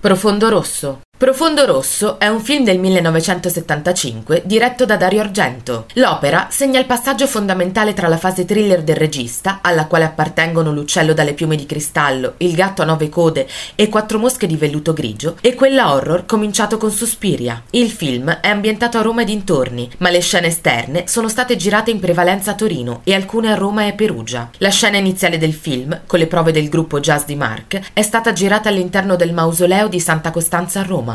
Profondo Rosso. Profondo Rosso è un film del 1975 diretto da Dario Argento. L'opera segna il passaggio fondamentale tra la fase thriller del regista, alla quale appartengono L'uccello dalle piume di cristallo, Il gatto a nove code e Quattro mosche di velluto grigio, e quella horror cominciato con Suspiria. Il film è ambientato a Roma e dintorni, ma le scene esterne sono state girate in prevalenza a Torino e alcune a Roma e Perugia. La scena iniziale del film, con le prove del gruppo jazz di Mark, è stata girata all'interno del mausoleo di Santa Costanza a Roma.